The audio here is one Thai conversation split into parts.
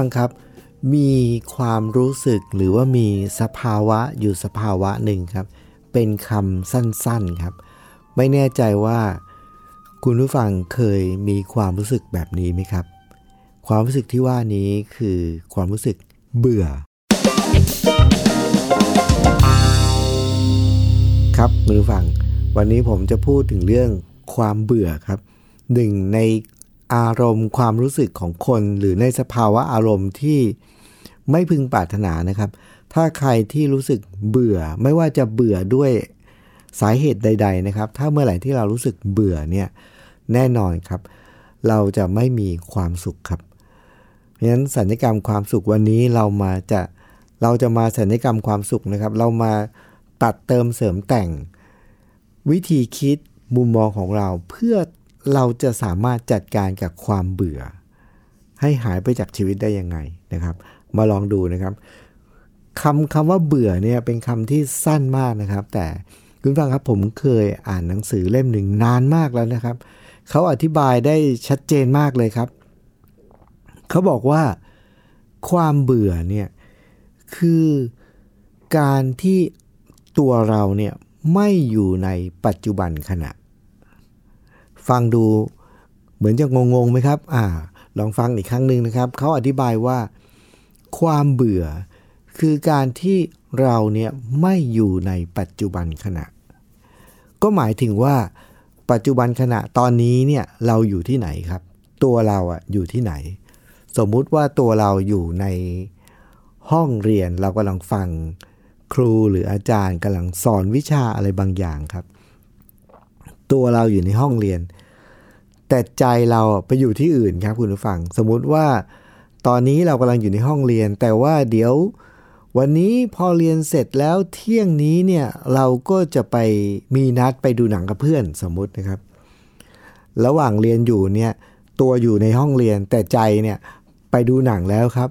ฟังครับ มีความรู้สึกหรือว่ามีสภาวะอยู่สภาวะหนึ่งครับ เป็นคำสั้นๆครับ ไม่แน่ใจว่า คุณผู้ฟังเคยมีความรู้สึกแบบนี้ไหมครับ ความรู้สึกที่ว่านี้คือความรู้สึกเบื่อ ครับคุณผู้ฟัง วันนี้ผมจะพูดถึงเรื่องความเบื่อครับหนึ่งใน อารมณ์ความรู้สึกของคน หรือในสภาวะอารมณ์ที่ไม่พึงปรารถนานะครับ ถ้าใครที่รู้สึกเบื่อ ไม่ว่าจะเบื่อด้วยสาเหตุใด ๆ นะครับ ถ้าเมื่อไหร่ที่เรารู้สึกเบื่อเนี่ยแน่นอนครับ เราจะไม่มีความสุขครับ เพราะฉะนั้นสัญญกรรมความสุขวันนี้เรามาจะเราจะมาสัญญกรรมความสุขนะครับ เรามาตัดเติมเสริมแต่ง วิธีคิดมุมมองของเราเพื่อ เราจะสามารถจัดการกับความเบื่อ ให้หายไปจากชีวิตได้ยังไงนะครับ มาลองดูนะครับคำคำว่าเบื่อเนี่ยเป็นคำที่สั้นมากนะครับ แต่คุณฟังครับผมเคยอ่านหนังสือเล่มหนึ่งนานมากแล้วนะครับ เขาอธิบายได้ชัดเจนมากเลยครับ เขาบอกว่าความเบื่อเนี่ยคือการที่ตัวเราเนี่ยไม่อยู่ในปัจจุบันขณะ ฟังดูเหมือนจะงงๆไหมครับ อ่า ลองฟังอีกครั้งหนึ่งนะครับ เขาอธิบายว่า ความเบื่อ คือการที่เราเนี่ยไม่อยู่ในปัจจุบันขณะ ก็หมายถึงว่า ปัจจุบันขณะตอนนี้เนี่ยเราอยู่ที่ไหนครับ ตัวเราอะอยู่ที่ไหน สมมุติว่าตัวเราอยู่ในห้องเรียนเรากำลังฟังครูหรืออาจารย์กำลังสอนวิชาอะไรบางอย่างครับ ตัวเราอยู่ในห้องเรียน แต่ใจเราไปอยู่ที่อื่นครับคุณผู้ฟัง สมมุติว่า ตอนนี้เรากำลังอยู่ในห้องเรียน แต่ว่าเดี๋ยว วันนี้พอเรียนเสร็จแล้วเที่ยงนี้เนี่ยเราก็จะไปมีนัดไปดูหนังกับเพื่อนสมมุตินะครับ ระหว่างเรียนอยู่เนี่ยตัวอยู่ในห้องเรียนแต่ใจเนี่ยไปดูหนังแล้วครับ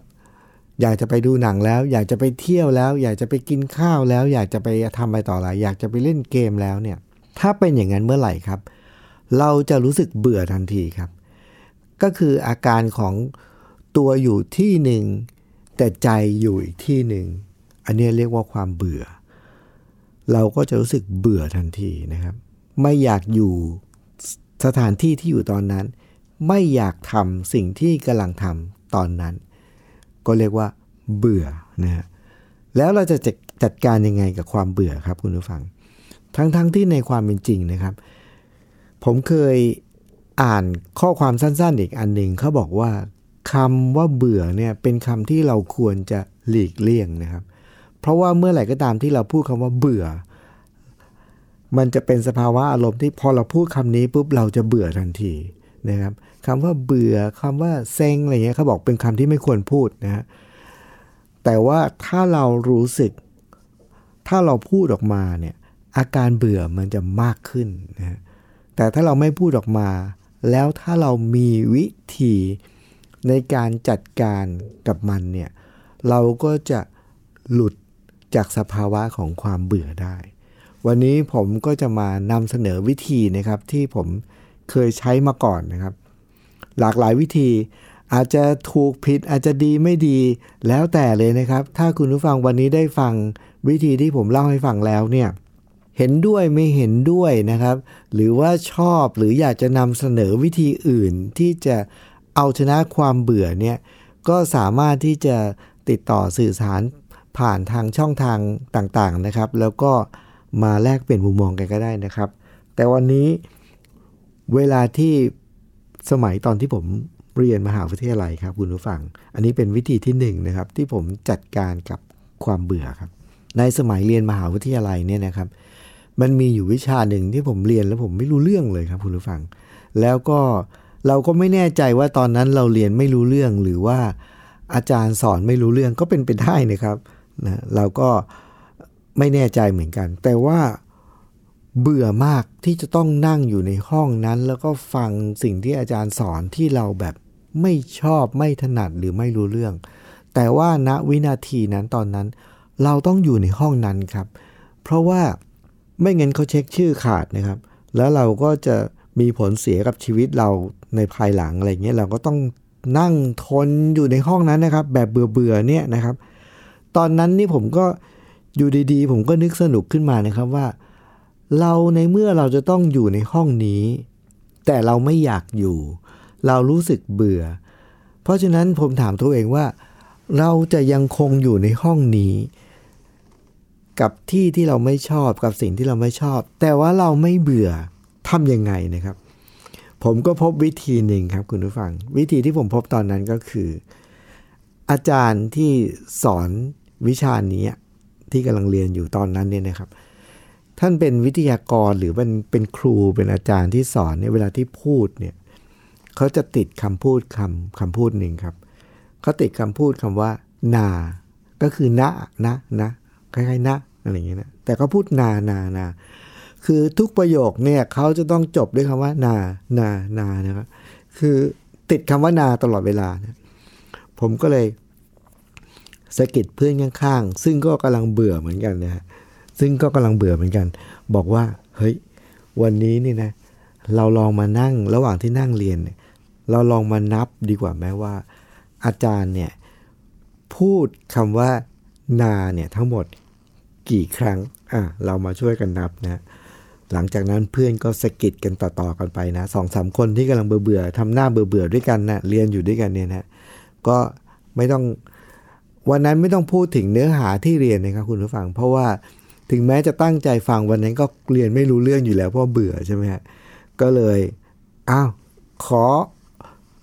อยากจะไปดูหนังแล้ว อยากจะไปเที่ยวแล้ว อยากจะไปกินข้าวแล้ว อยากจะไปทำอะไรต่ออะไรอยากจะไปเล่นเกมแล้วเนี่ย ถ้าเป็นอย่างนั้นเมื่อไหร่ครับ เราจะรู้สึกเบื่อทันทีครับ ก็คืออาการของตัวอยู่ที่หนึ่ง แต่ใจอยู่อีกที่หนึ่ง อันนี้เรียกว่าความเบื่อ เราก็จะรู้สึกเบื่อทันทีนะครับ ไม่อยากอยู่สถานที่ที่อยู่ตอนนั้น ไม่อยากทำสิ่งที่กำลังทำตอนนั้น ก็เรียกว่า เบื่อนะฮะแล้วเราจะจัดการยังไงกับความเบื่อครับคุณผู้ฟัง ทั้งๆทที่ในความเป็นจริงนะครับ ผมเคยอ่านข้อความสั้นๆ อีกอันหนึ่งเขาบอกว่าคำว่าเบื่อเนี่ยเป็นคำที่เราควรจะหลีกเลี่ยงนะครับ เพราะว่าเมื่อไหร่ก็ตามที่เราพูดคำว่าเบื่อ มันจะเป็นสภาวะอารมณ์ที่พอเราพูดคำนี้ปุ๊บเราจะเบื่อทันทีนะครับคำว่าเบื่อคำว่าเซ็งอะไรเงี้ยเขาบอกเป็นคำที่ไม่ควรพูดนะฮะแต่ว่าถ้าเรารู้สึก ถ้าเราพูดออกมาเนี่ยอาการเบื่อมันจะมากขึ้นนะ แต่ถ้าเราไม่พูดออกมา แล้วถ้าเรามีวิธีในการจัดการกับมันเนี่ยเราก็จะหลุดจากสภาวะของความเบื่อได้ วันนี้ผมก็จะมานำเสนอวิธีนะครับที่ผมเคยใช้มาก่อนนะครับ หลากหลายวิธีอาจจะถูกผิดอาจจะดีไม่ดีแล้วแต่เลยนะครับ ถ้าคุณผู้ฟังวันนี้ได้ฟังวิธีที่ผมเล่าให้ฟังแล้วเนี่ย เห็นด้วยไม่เห็นด้วยนะครับ หรือว่าชอบหรืออยากจะนำเสนอวิธีอื่นที่จะเอาชนะความเบื่อเนี่ยก็สามารถที่จะติดต่อสื่อสารผ่านทางช่องทางต่างๆนะครับ แล้วก็มาแลกเปลี่ยนมุมมองกันก็ได้นะครับ แต่วันนี้เวลาที่สมัยตอนที่ผมเรียนมหาวิทยาลัยครับคุณผู้ฟัง อันนี้เป็นวิธีที่1นนะครับที่ผมจัดการกับความเบื่อครับ ในสมัยเรียนมหาวิทยาลัยเนี่ยนะครับ มันมีอยู่วิชาหนึ่งที่ผมเรียนแล้วผมไม่รู้เรื่องเลยครับคุณผู้ฟัง แล้วก็เราก็ไม่แน่ใจว่าตอนนั้นเราเรียนไม่รู้เรื่องหรือว่าอาจารย์สอนไม่รู้เรื่องก็เป็นไปได้นะครับนะเราก็ไม่แน่ใจเหมือนกัน แต่ว่าเบื่อมากที่จะต้องนั่งอยู่ในห้องนั้น แล้วก็ฟังสิ่งที่อาจารย์สอนที่เราแบบไม่ชอบไม่ถนัดหรือไม่รู้เรื่อง แต่ว่าณวินาทีนั้นตอนนั้น เราต้องอยู่ในห้องนั้นครับ เพราะว่า ไม่งั้นเขาเช็คชื่อขาดนะครับ แล้วเราก็จะมีผลเสียกับชีวิตเราในภายหลังอะไรเงี้ยเราก็ต้องนั่งทนอยู่ในห้องนั้นนะครับ แบบเบื่อๆเนี่ยนะครับ ตอนนั้นนี่ผมก็อยู่ดีๆ ผมก็นึกสนุกขึ้นมานะครับว่า เราในเมื่อเราจะต้องอยู่ในห้องนี้ แต่เราไม่อยากอยู่ เรารู้สึกเบื่อ เพราะฉะนั้นผมถามตัวเองว่า เราจะยังคงอยู่ในห้องนี้ กับที่ที่เราไม่ชอบกับสิ่งที่เราไม่ชอบ แต่ว่าเราไม่เบื่อทำยังไงนะครับ ผมก็พบวิธีหนึ่งครับคุณผู้ฟัง วิธีที่ผมพบตอนนั้นก็คือ อาจารย์ที่สอนวิชานี้ที่กำลังเรียนอยู่ตอนนั้นเนี่ยนะครับ ท่านเป็นวิทยากรหรือเป็นเป็นครูเป็นอาจารย์ที่สอนเนี่ยเวลาที่พูดเนี่ยเขาจะติดคำพูดคำคำพูดหนึ่งครับเขาติดคำพูดคำว่า นา ก็คือนะนะนะคล้ายๆนะ อะไรอย่างเงี้ยนะแต่เขาพูดนานานาคือทุกประโยคเนี่ยเขาจะต้องจบด้วยคำว่านานานานะครับคือติดคำว่านาตลอดเวลานะผมก็เลยสะกิดเพื่อนข้างๆซึ่งก็กำลังเบื่อเหมือนกันนะฮะซึ่งก็กำลังเบื่อเหมือนกัน บอกว่าเฮ้ยวันนี้นี่นะ เราลองมานั่งระหว่างที่นั่งเรียนเนี่ยเราลองมานับดีกว่าแม้ว่า อาจารย์เนี่ยพูดคำว่านาเนี่ยทั้งหมด กี่ครั้ง อะ เรามาช่วยกันนับนะ หลังจากนั้นเพื่อนก็สะกิดกันต่อๆกันไปนะสองสามคนที่กำลังเบื่อๆทำหน้าเบื่อๆด้วยกันนะเรียนอยู่ด้วยกันเนี่ยนะก็ไม่ต้องวันนั้นไม่ต้องพูดถึงเนื้อหาที่เรียนนะครับคุณผู้ฟัง เพราะว่าถึงแม้จะตั้งใจฟังวันนั้นก็เรียนไม่รู้เรื่องอยู่แล้วเพราะเบื่อใช่ไหมฮะก็เลยอ้าวขอ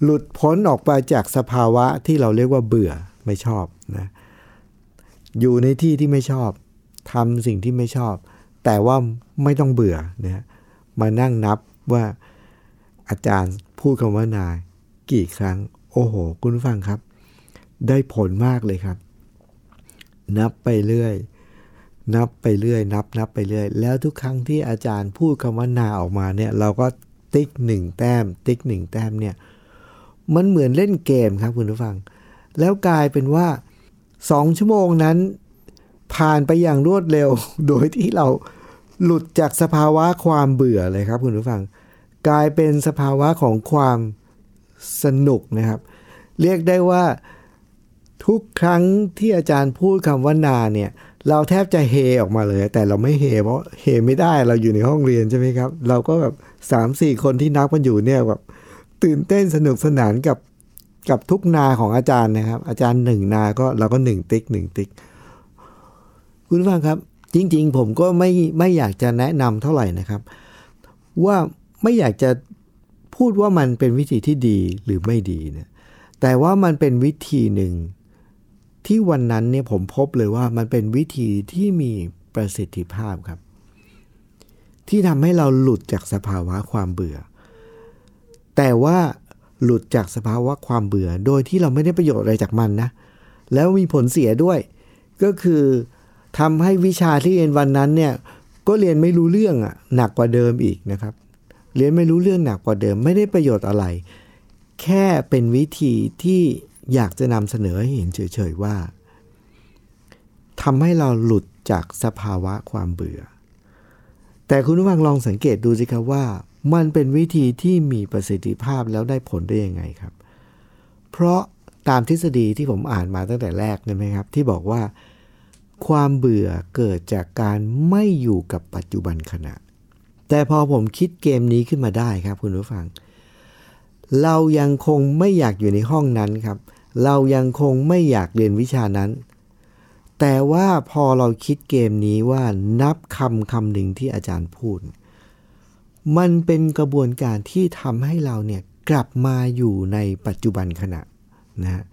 หลุดพ้นออกไปจากสภาวะที่เราเรียกว่าเบื่อไม่ชอบนะอยู่ในที่ที่ไม่ชอบ ทำสิ่งที่ไม่ชอบ แต่ว่าไม่ต้องเบื่อนะมานั่งนับว่าอาจารย์พูดคำว่านาย กี่ครั้ง โอ้โห คุณผู้ฟังครับ ได้ผลมากเลยครับ นับไปเรื่อย นับไปเรื่อย นับนับไปเรื่อย แล้วทุกครั้งที่อาจารย์พูดคำว่านาออกมาเนี่ย เราก็ติ๊กหนึ่งแต้ม ติ๊กหนึ่งแต้มเนี่ย มันเหมือนเล่นเกมครับคุณผู้ฟัง แล้วกลายเป็นว่าสองชั่วโมงนั้น ผ่านไปอย่างรวดเร็ว โดยที่เราหลุดจากสภาวะความเบื่อเลยครับคุณผู้ฟัง กลายเป็นสภาวะของความสนุกนะครับ เรียกได้ว่าทุกครั้งที่อาจารย์พูดคำว่านาเนี่ย เราแทบจะเฮออกมาเลย แต่เราไม่เฮเพราะเฮไม่ได้เราอยู่ในห้องเรียนใช่ไหมครับ เราก็แบบสามสี่คนที่นับกันอยู่เนี่ยแบบตื่นเต้นสนุกสนานกับกับทุกนาของอาจารย์นะครับ อาจารย์หนึ่งนาก็เราก็หนึ่งติ๊กหนึ่งติ๊ก คุณฟังครับ จริง ๆ ผมก็ไม่ไม่อยากจะแนะนำเท่าไหร่นะครับ ว่าไม่อยากจะพูดว่ามันเป็นวิธีที่ดีหรือไม่ดีเนี่ยแต่ว่ามันเป็นวิธีหนึ่งที่วันนั้นเนี่ยผมพบเลยว่ามันเป็นวิธีที่มีประสิทธิภาพครับ ที่ทำให้เราหลุดจากสภาวะความเบื่อ แต่ว่าหลุดจากสภาวะความเบื่อ โดยที่เราไม่ได้ประโยชน์อะไรจากมันนะ แล้วมีผลเสียด้วย ก็คือ ทำให้วิชาที่เรียนวันนั้นเนี่ยก็เรียนไม่รู้เรื่องอะ่ะหนักกว่าเดิมอีกนะครับ เรียนไม่รู้เรื่องหนักกว่าเดิม ไม่ได้ประโยชน์อะไร แค่เป็นวิธีที่อยากจะนำเสนอให้เห็นเฉยๆว่าทำให้เราหลุดจากสภาวะความเบื่อ แต่คุณผู้ฟังลองสังเกตดูสิครับว่า มันเป็นวิธีที่มีประสิทธิภาพแล้วได้ผลได้ยังไงครับ เพราะตามทฤษฎีที่ผมอ่านมาตั้งแต่แรกนะไหมครับ ที่บอกว่า ความเบื่อเกิดจากการไม่อยู่กับปัจจุบันขณะ แต่พอผมคิดเกมนี้ขึ้นมาได้ครับคุณผู้ฟัง เรายังคงไม่อยากอยู่ในห้องนั้นครับ เรายังคงไม่อยากเรียนวิชานั้น แต่ว่าพอเราคิดเกมนี้ว่านับคำคำหนึ่งที่อาจารย์พูด มันเป็นกระบวนการที่ทำให้เราเนี่ยกลับมาอยู่ในปัจจุบันขณะนะฮะ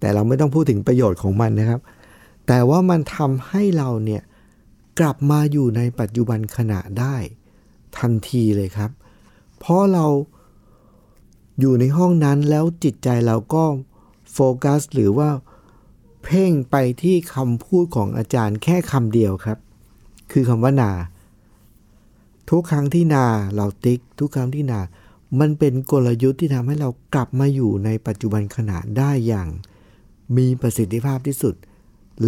แต่เราไม่ต้องพูดถึงประโยชน์ของมันนะครับ แต่ว่ามันทำให้เราเนี่ยกลับมาอยู่ในปัจจุบันขณะได้ทันทีเลยครับ เพราะเราอยู่ในห้องนั้นแล้วจิตใจเราก็โฟกัสหรือว่าเพ่งไปที่คำพูดของอาจารย์แค่คำเดียวครับ คือคำว่านา ทุกครั้งที่นาเราติ๊ก ทุกครั้งที่นา มันเป็นกลยุทธ์ที่ทำให้เรากลับมาอยู่ในปัจจุบันขณะได้อย่าง มีประสิทธิภาพที่สุด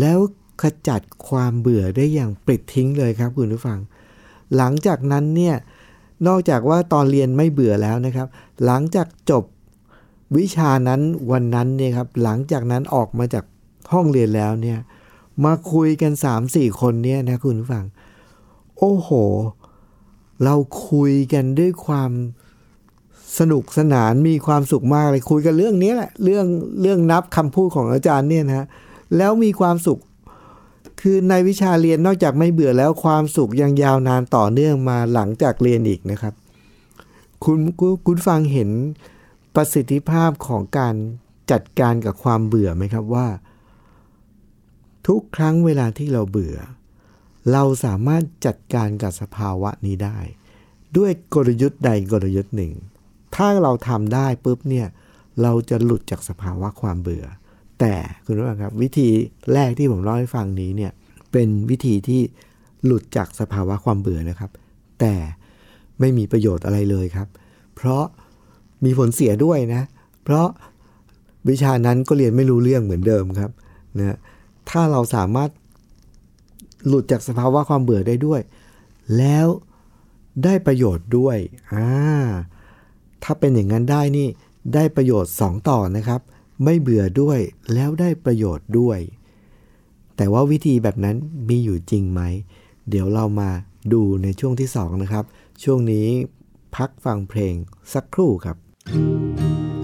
แล้วขจัดความเบื่อได้อย่างปลิดทิ้งเลยครับคุณผู้ฟัง หลังจากนั้นเนี่ยนอกจากว่าตอนเรียนไม่เบื่อแล้วนะครับ หลังจากจบวิชานั้นวันนั้นเนี่ยครับหลังจากนั้นออกมาจากห้องเรียนแล้วเนี่ยมาคุยกัน 3-4 คนเนี่ยนะคุณผู้ฟัง โอ้โห เราคุยกันด้วยความสนุกสนานมีความสุขมากเลยคุยกันเรื่องนี้แหละ เรื่องเรื่องนับคำพูดของอาจารย์เนี่ยนะ แล้วมีความสุข คือในวิชาเรียนนอกจากไม่เบื่อแล้วความสุขยังยาวนานต่อเนื่องมาหลังจากเรียนอีกนะครับ คุณคุณฟังเห็นประสิทธิภาพของการจัดการกับความเบื่อไหมครับว่า ทุกครั้งเวลาที่เราเบื่อ เราสามารถจัดการกับสภาวะนี้ได้ ด้วยกลยุทธ์ใดกลยุทธ์หนึ่ง ถ้าเราทำได้ปุ๊บเนี่ยเราจะหลุดจากสภาวะความเบื่อ แต่คุณผู้ชมครับ วิธีแรกที่ผมเล่าให้ฟังนี้เนี่ยเป็นวิธีที่หลุดจากสภาวะความเบื่อนะครับ แต่ไม่มีประโยชน์อะไรเลยครับ เพราะมีผลเสียด้วยนะ เพราะวิชานั้นก็เรียนไม่รู้เรื่องเหมือนเดิมครับนะถ้าเราสามารถหลุดจากสภาวะความเบื่อได้ด้วย แล้วได้ประโยชน์ด้วยอ่าถ้าเป็นอย่างนั้นได้นี่ได้ประโยชน์ 2 ต่อนะครับ ไม่เบื่อด้วยแล้วได้ประโยชน์ด้วย แต่ว่าวิธีแบบนั้นมีอยู่จริงไหม เดี๋ยวเรามาดูในช่วงที่ 2 นะครับ ช่วงนี้พักฟังเพลงสักครู่ครับ「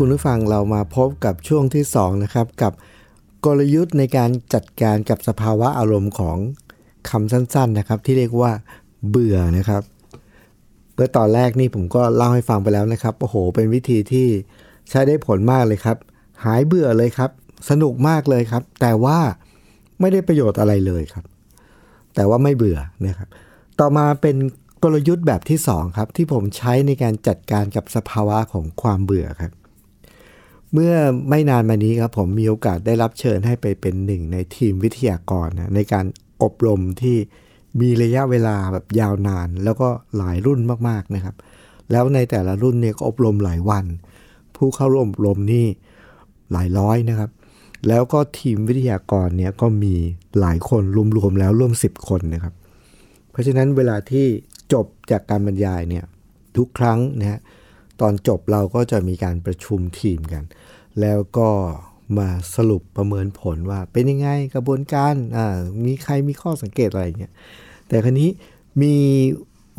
คุณผู้ฟังเรามาพบกับช่วงที่2นะครับกับกลยุทธ์ในการจัดการกับสภาวะอารมณ์ของคำสั้นๆนะครับ ที่เรียกว่าเบื่อนะครับเมื่อตอนแรกนี่ผมก็เล่าให้ฟังไปแล้วนะครับโอ้โห เป็นวิธีที่ใช้ได้ผลมากเลยครับ หายเบื่อเลยครับ สนุกมากเลยครับ แต่ว่าไม่ได้ประโยชน์อะไรเลยครับ แต่ว่าไม่เบื่อนะครับ ต่อมาเป็นกลยุทธ์แบบที่2ครับที่ผมใช้ในการจัดการกับสภาวะของความเบื่อครับ เมื่อไม่นานมานี้ครับผมมีโอกาสได้รับเชิญให้ไปเป็นหนึ่งในทีมวิทยากรนะในการอบรมที่มีระยะเวลาแบบยาวนาน แล้วก็หลายรุ่นมากๆนะครับ แล้วในแต่ละรุ่นเนี่ยก็อบรมหลายวัน ผู้เข้าร่วมอบรมนี่หลายร้อยนะครับ แล้วก็ทีมวิทยากรเนี่ยก็มีหลายคนรวมๆแล้วร่วม 10 คนนะครับ เพราะฉะนั้นเวลาที่จบจากการบรรยายเนี่ยทุกครั้งนะฮะ ตอนจบเราก็จะมีการประชุมทีมกัน แล้วก็มาสรุปประเมินผลว่าเป็นยังไงกระบวนการมีใครมีข้อสังเกตอะไรเงี้ยแต่ครั้นี้มี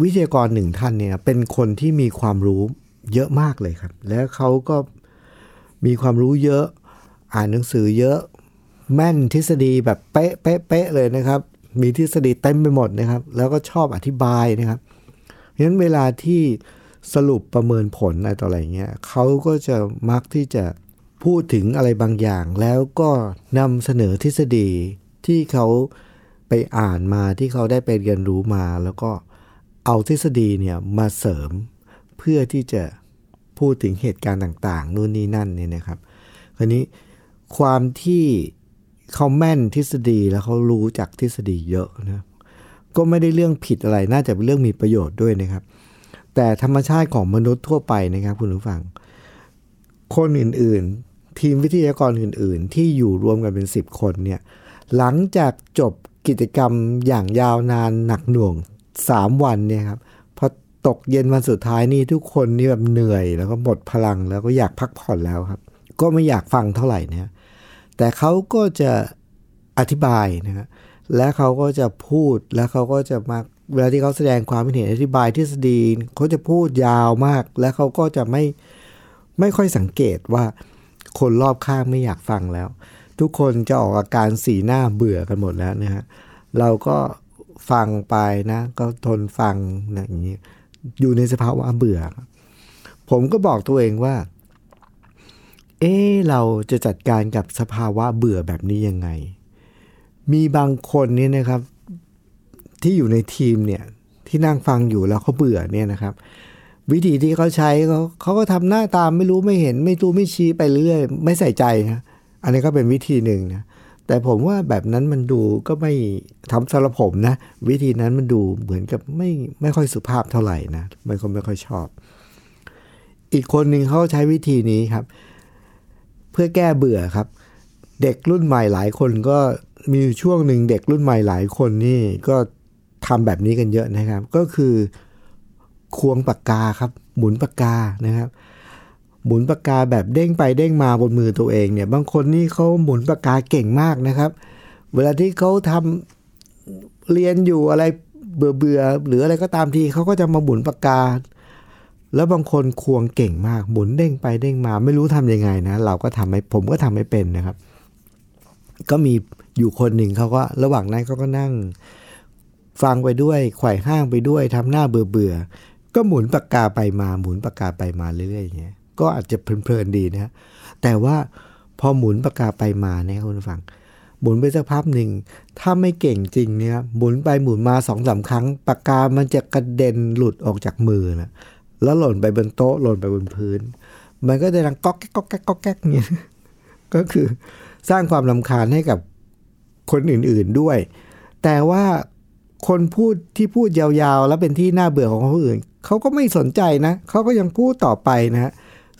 วิทยากรหนึ่งท่านเนี่ยเป็นคนที่มีความรู้เยอะมากเลยครับ แล้วเขาก็มีความรู้เยอะอ่านหนังสือเยอะแม่นทฤษฎีแบบเป๊ะเป๊ะเป๊ะเลยนะครับ มีทฤษฎีเต็มไปหมดนะครับ แล้วก็ชอบอธิบายนะครับเพราะฉะนั้นเวลาที่ สรุปประเมินผลอะไรต่ออะไรเงี้ยเขาก็จะมักที่จะพูดถึงอะไรบางอย่าง แล้วก็นำเสนอทฤษฎีที่เขาไปอ่านมาที่เขาได้ไปเรียนรู้มา แล้วก็เอาทฤษฎีเนี่ยมาเสริม เพื่อที่จะพูดถึงเหตุการณ์ต่าง ๆ นู่นนี่นั่นเนี่ยนะครับคราวนี้ความที่เขาแม่นทฤษฎีแล้วเขารู้จากทฤษฎีเยอะนะก็ไม่ได้เรื่องผิดอะไรน่าจะเป็นเรื่องมีประโยชน์ด้วยนะครับ แต่ธรรมชาติของมนุษย์ทั่วไปนะครับ คุณผู้ฟัง คนอื่นๆ ทีมวิทยากรอื่น ๆ ที่อยู่รวมกันเป็น 10 คนเนี่ยหลังจากจบกิจกรรมอย่างยาวนานหนักหน่วง 3 วันเนี่ยครับพอตกเย็นวันสุดท้ายนี่ทุกคนนี่แบบเหนื่อย แล้วก็หมดพลังแล้วก็อยากพักผ่อนแล้วครับ ก็ไม่อยากฟังเท่าไหร่นะแต่เขาก็จะอธิบายนะฮะและเขาก็จะพูดแล้วเขาก็จะมา เวลาที่เขาแสดงความเห็นอธิบายทฤษฎีเขาจะพูดยาวมาก และเขาก็จะไม่ไม่ค่อยสังเกตว่าคนรอบข้างไม่อยากฟังแล้ว ทุกคนจะออกอาการสีหน้าเบื่อกันหมดแล้วนะฮะเราก็ฟังไปนะ ก็ทนฟังนะอย่างนี้อยู่ในสภาวะเบื่อ ผมก็บอกตัวเองว่า เอ๊เราจะจัดการกับสภาวะเบื่อแบบนี้ยังไง มีบางคนนี่นะครับ ที่อยู่ในทีมเนี่ยที่นั่งฟังอยู่แล้วเขาเบื่อเนี่ยนะครับ วิธีที่เขาใช้เขาเขาก็ทำหน้าตามไม่รู้ไม่เห็น ไม่รู้ไม่ชี้ไปเรื่อยไม่ใส่ใจนะอันนี้ก็เป็นวิธีหนึ่งนะแต่ผมว่าแบบนั้นมันดูก็ไม่ทำสำหรับผมนะ วิธีนั้นมันดูเหมือนกับไม่ไม่ค่อยสุภาพเท่าไหร่นะไม่คนไม่ค่อยชอบ อีกคนหนึ่งเขาใช้วิธีนี้ครับ เพื่อแก้เบื่อครับ เด็กรุ่นใหม่หลายคนก็มีช่วงหนึ่งเด็กรุ่นใหม่หลายคนนี่ก็ ทำแบบนี้กันเยอะนะครับ ก็คือควงปากกาครับ หมุนปากกานะครับหมุนปากกาแบบเด้งไปเด้งมาบนมือตัวเองเนี่ย บางคนนี่เขาหมุนปากกาเก่งมากนะครับ เวลาที่เขาทำเรียนอยู่อะไรเบื่อเบื่อหรืออะไรก็ตามทีเขาก็จะมาหมุนปากกา แล้วบางคนควงเก่งมาก หมุนเด้งไปเด้งมา ไม่รู้ทำยังไงนะ เราก็ทำให้ผมก็ทำไม่เป็นนะครับ ก็มีอยู่คนหนึ่งเขาก็ระหว่างนั้นเขาก็นั่ง ฟังไปด้วยไขว่ห้างไปด้วยทำหน้าเบื่อเบื่อก็หมุนปากกาไปมาหมุนปากกาไปมาเรื่อยๆอย่างเงี้ยก็อาจจะเพลินๆดีนะแต่ว่าพอหมุนปากกาไปมาเนี่ยคุณฟัง หมุนไปสักพักหนึ่ง ถ้าไม่เก่งจริงเนี่ยหมุนไปหมุนมาสองสาครั้งปากกามันจะกระเด็นหลุดออกจากมือนะแล้วหล่นไปบนโต๊ะหล่นไปบนพื้น มันก็จะดังก๊อกแก๊กก๊อกแก๊กก๊อกแก๊กเนี่ยก็คือสร้างความลำคาญให้กับคนอื่นๆด้วย แต่ว่า คนพูดที่พูดยาวๆ แล้วเป็นที่น่าเบื่อของคนอื่นเขาก็ไม่สนใจนะเขาก็ยังพูดต่อไปนะฮะ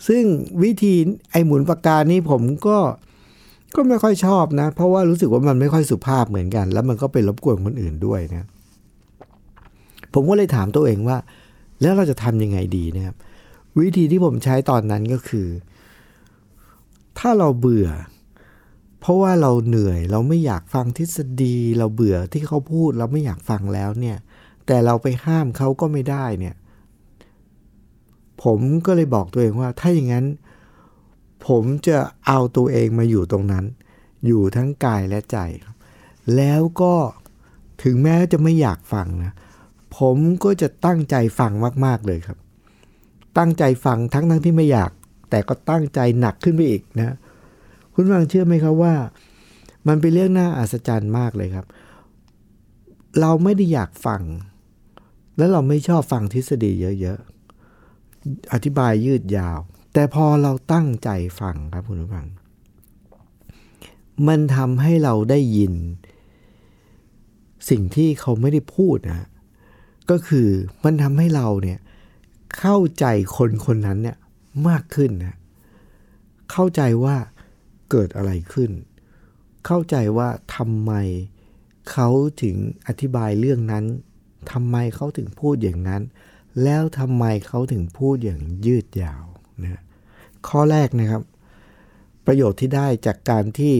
ซึ่งวิธีไอหมุนปากกานี้ผมก็ก็ไม่ค่อยชอบนะ เพราะว่ารู้สึกว่ามันไม่ค่อยสุภาพเหมือนกัน แล้วมันก็เป็นรบกวนคนอื่นด้วยนะผมก็เลยถามตัวเองว่า แล้วเราจะทำยังไงดีนะครับ วิธีที่ผมใช้ตอนนั้นก็คือ ถ้าเราเบื่อ เพราะว่าเราเหนื่อยเราไม่อยากฟังทฤษฎี เราเบื่อที่เขาพูดเราไม่อยากฟังแล้วเนี่ย แต่เราไปห้ามเขาก็ไม่ได้เนี่ย ผมก็เลยบอกตัวเองว่า ถ้าอย่างนั้น ผมจะเอาตัวเองมาอยู่ตรงนั้น อยู่ทั้งกายและใจ แล้วก็ถึงแม้จะไม่อยากฟังนะผมก็จะตั้งใจฟังมาก ๆ เลยครับ ตั้งใจฟังทั้งทั้งที่ไม่อยาก แต่ก็ตั้งใจหนักขึ้นไปอีกนะ คุณฟังเชื่อไหมครับว่า มันเป็นเรื่องน่าอัศจรรย์มากเลยครับ เราไม่ได้อยากฟัง แล้วเราไม่ชอบฟังทฤษฎีเยอะๆ อธิบายยืดยาว แต่พอเราตั้งใจฟังครับคุณผู้ฟัง มันทำให้เราได้ยิน สิ่งที่เขาไม่ได้พูดนะก็คือมันทำให้เราเนี่ยเข้าใจคนคนนั้นเนี่ยมากขึ้นนะเข้าใจว่า เกิดอะไรขึ้น เข้าใจว่าทำไมเขาถึงอธิบายเรื่องนั้นทำไมเขาถึงพูดอย่างนั้น แล้วทำไมเขาถึงพูดอย่างยืดยาวนะข้อแรกนะครับ ประโยชน์ที่ได้จากการที่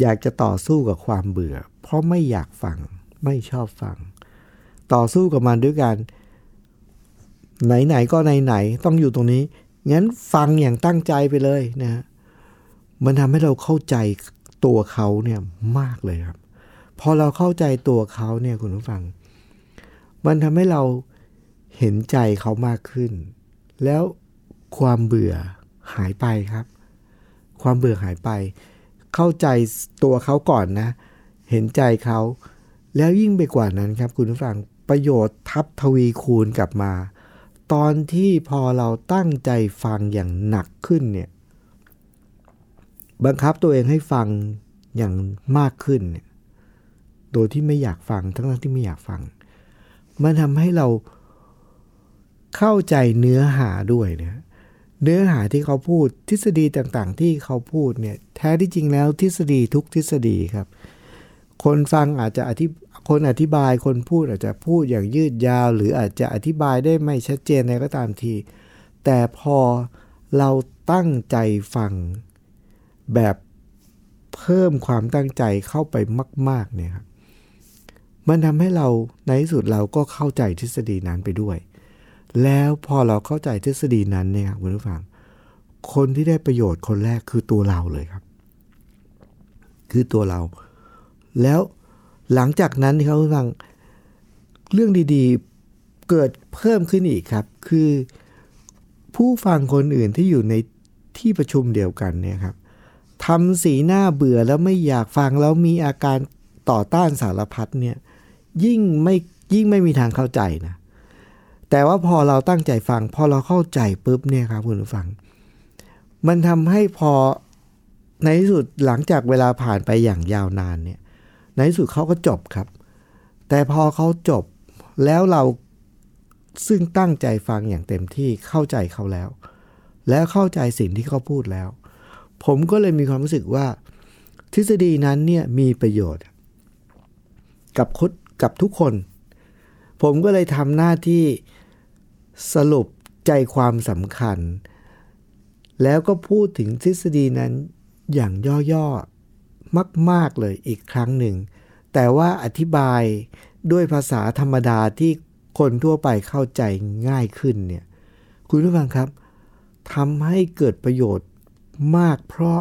อยากจะต่อสู้กับความเบื่อ เพราะไม่อยากฟัง ไม่ชอบฟัง ต่อสู้กับมันด้วยการไหนๆก็ไหนๆต้องอยู่ตรงนี้ งั้นฟังอย่างตั้งใจไปเลยนะ มันทำให้เราเข้าใจตัวเขาเนี่ยมากเลยครับ พอเราเข้าใจตัวเขาเนี่ยคุณผู้ฟัง มันทำให้เราเห็นใจเขามากขึ้น แล้วความเบื่อหายไปครับ ความเบื่อหายไป เข้าใจตัวเขาก่อนนะ เห็นใจเขา แล้วยิ่งไปกว่านั้นครับ คุณผู้ฟังประโยชน์ทับทวีคูณกลับมา ตอนที่พอเราตั้งใจฟังอย่างหนักขึ้นเนี่ยบังคับตัวเองให้ฟังอย่างมากขึ้นเนี่ยโดยที่ไม่อยากฟังทั้งที่ไม่อยากฟัง มันทำให้เราเข้าใจเนื้อหาด้วยนะเนื้อหาที่เขาพูดทฤษฎีต่างๆ ที่เขาพูดเนี่ยแท้ที่จริงแล้วทฤษฎีทุกทฤษฎีครับ คนฟังอาจจะอธิ คนอธิบายคนพูดอาจจะพูดอย่างยืดยาว หรืออาจจะอธิบายได้ไม่ชัดเจนอะไรก็ตามที แต่พอเราตั้งใจฟังแบบเพิ่มความตั้งใจเข้าไปมาก ๆ เนี่ยครับมันทำให้เราในที่สุดเราก็เข้าใจทฤษฎีนั้นไปด้วย แล้วพอเราเข้าใจทฤษฎีนั้นเนี่ยคุณผู้ฟังคนที่ได้ประโยชน์คนแรกคือตัวเราเลยครับ คือตัวเรา แล้ว หลังจากนั้นเขาฟังเรื่องดีๆเกิดเพิ่มขึ้นอีกครับ คือผู้ฟังคนอื่นที่อยู่ในที่ประชุมเดียวกันเนี่ยครับทำสีหน้าเบื่อแล้วไม่อยากฟังแล้วมีอาการต่อต้านสารพัดเนี่ยยิ่งไม่ยิ่งไม่มีทางเข้าใจนะแต่ว่าพอเราตั้งใจฟัง พอเราเข้าใจปุ๊บเนี่ยครับคุณผู้ฟัง มันทำให้พอในที่สุดหลังจากเวลาผ่านไปอย่างยาวนานเนี่ย ในที่สุดเขาก็จบครับ แต่พอเขาจบแล้วเราซึ่งตั้งใจฟังอย่างเต็มที่เข้าใจเขาแล้ว แล้วเข้าใจสิ่งที่เขาพูดแล้ว ผมก็เลยมีความรู้สึกว่า ทฤษฎีนั้นเนี่ยมีประโยชน์ กับคุดกับทุกคน ผมก็เลยทำหน้าที่สรุปใจความสำคัญ แล้วก็พูดถึงทฤษฎีนั้นอย่างย่อๆ มาก ๆ เลยอีกครั้งหนึ่ง แต่ว่าอธิบายด้วยภาษาธรรมดาที่คนทั่วไปเข้าใจง่ายขึ้นเนี่ยคุณผู้ฟังครับทำให้เกิดประโยชน์มาก เพราะ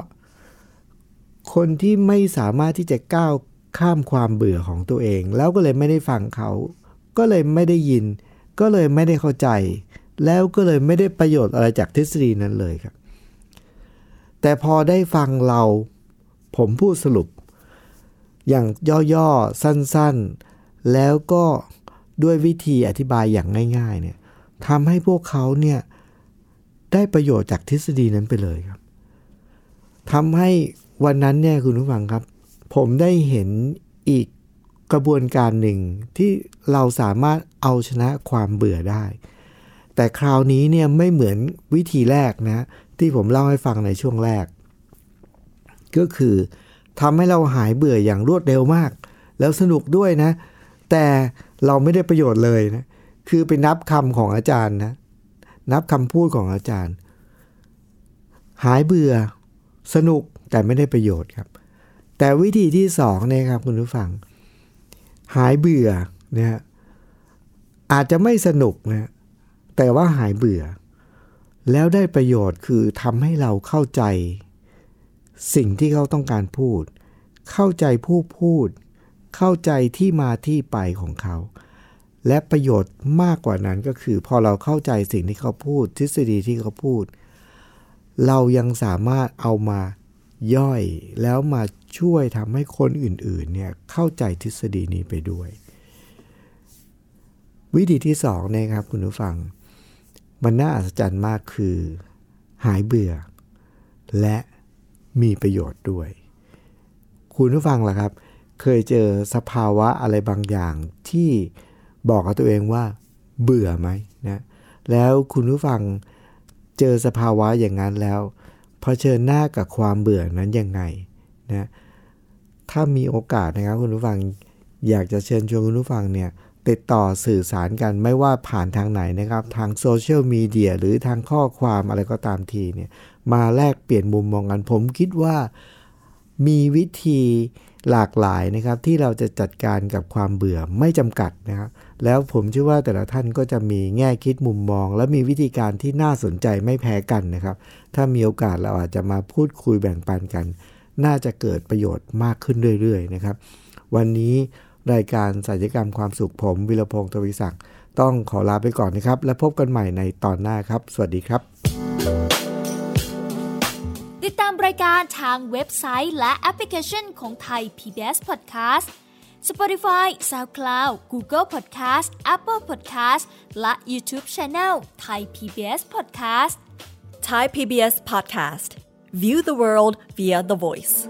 คนที่ไม่สามารถที่จะก้าวข้ามความเบื่อของตัวเอง แล้วก็เลยไม่ได้ฟังเขา ก็เลยไม่ได้ยิน ก็เลยไม่ได้เข้าใจ แล้วก็เลยไม่ได้ประโยชน์อะไรจากทฤษฎีนั้นเลยครับ แต่พอได้ฟังเรา ผมพูดสรุป อย่างย่อๆ สั้นๆ แล้วก็ด้วยวิธีอธิบายอย่างง่ายๆเนี่ยทำให้พวกเขาเนี่ยได้ประโยชน์จากทฤษฎีนั้นไปเลยครับทำให้วันนั้นเนี่ยคุณผู้ฟังครับ ผมได้เห็นอีกกระบวนการหนึ่งที่เราสามารถเอาชนะความเบื่อได้ แต่คราวนี้เนี่ยไม่เหมือนวิธีแรกนะ ที่ผมเล่าให้ฟังในช่วงแรก ก็คือทำให้เราหายเบื่ออย่างรวดเร็วมาก แล้วสนุกด้วยนะ แต่เราไม่ได้ประโยชน์เลยนะคือไปนับคำของอาจารย์นะนับคำพูดของอาจารย์ หายเบื่อสนุกแต่ไม่ได้ประโยชน์ครับ แต่วิธีที่สองเนี่ยครับคุณผู้ฟัง หายเบื่อเนี่ยอาจจะไม่สนุกนะแต่ว่าหายเบื่อ แล้วได้ประโยชน์คือทำให้เราเข้าใจ สิ่งที่เขาต้องการพูด เข้าใจผู้พูด เข้าใจที่มาที่ไปของเขา และประโยชน์มากกว่านั้นก็คือ พอเราเข้าใจสิ่งที่เขาพูด ทฤษฎีที่เขาพูด เรายังสามารถเอามาย่อยแล้วมาช่วยทำให้คนอื่นๆเนี่ยเข้าใจทฤษฎีนี้ไปด้วย วิธีที่สองนะครับคุณผู้ฟัง มันน่าอัศจรรย์มากคือ หายเบื่อ และ มีประโยชน์ด้วย คุณผู้ฟังล่ะครับ เคยเจอสภาวะอะไรบางอย่างที่บอกกับตัวเองว่า เบื่อไหมนะแล้วคุณผู้ฟังเจอสภาวะอย่างนั้นแล้วเผชิญหน้ากับความเบื่อนั้นยังไงนะถ้ามีโอกาสนะครับคุณผู้ฟังอยากจะเชิญชวนคุณผู้ฟังเนี่ย ติดต่อสื่อสารกันไม่ว่าผ่านทางไหนนะครับ ทางโซเชียลมีเดียหรือทางข้อความอะไรก็ตามทีเนี่ยมาแลกเปลี่ยนมุมมองกัน ผมคิดว่ามีวิธีหลากหลายนะครับที่เราจะจัดการกับความเบื่อไม่จำกัดนะครับแล้วผมเชื่อว่าแต่ละท่านก็จะมีแง่คิดมุมมอง และมีวิธีการที่น่าสนใจไม่แพ้กันนะครับ ถ้ามีโอกาสเราอาจจะมาพูดคุยแบ่งปันกัน น่าจะเกิดประโยชน์มากขึ้นเรื่อยๆนะครับ วันนี้ รายการสัญกรรมความสุขผมวิรพงศ์ทวิศักดิ์ต้องขอลาไปก่อนนะครับ และพบกันใหม่ในตอนหน้าครับ สวัสดีครับ ติดตามรายการทางเว็บไซต์และแอปพลิเคชันของไทย PBS Podcast Spotify SoundCloud Google Podcast Apple Podcast และ YouTube Channel Thai PBS Podcast Thai PBS Podcast. View the world via the voice.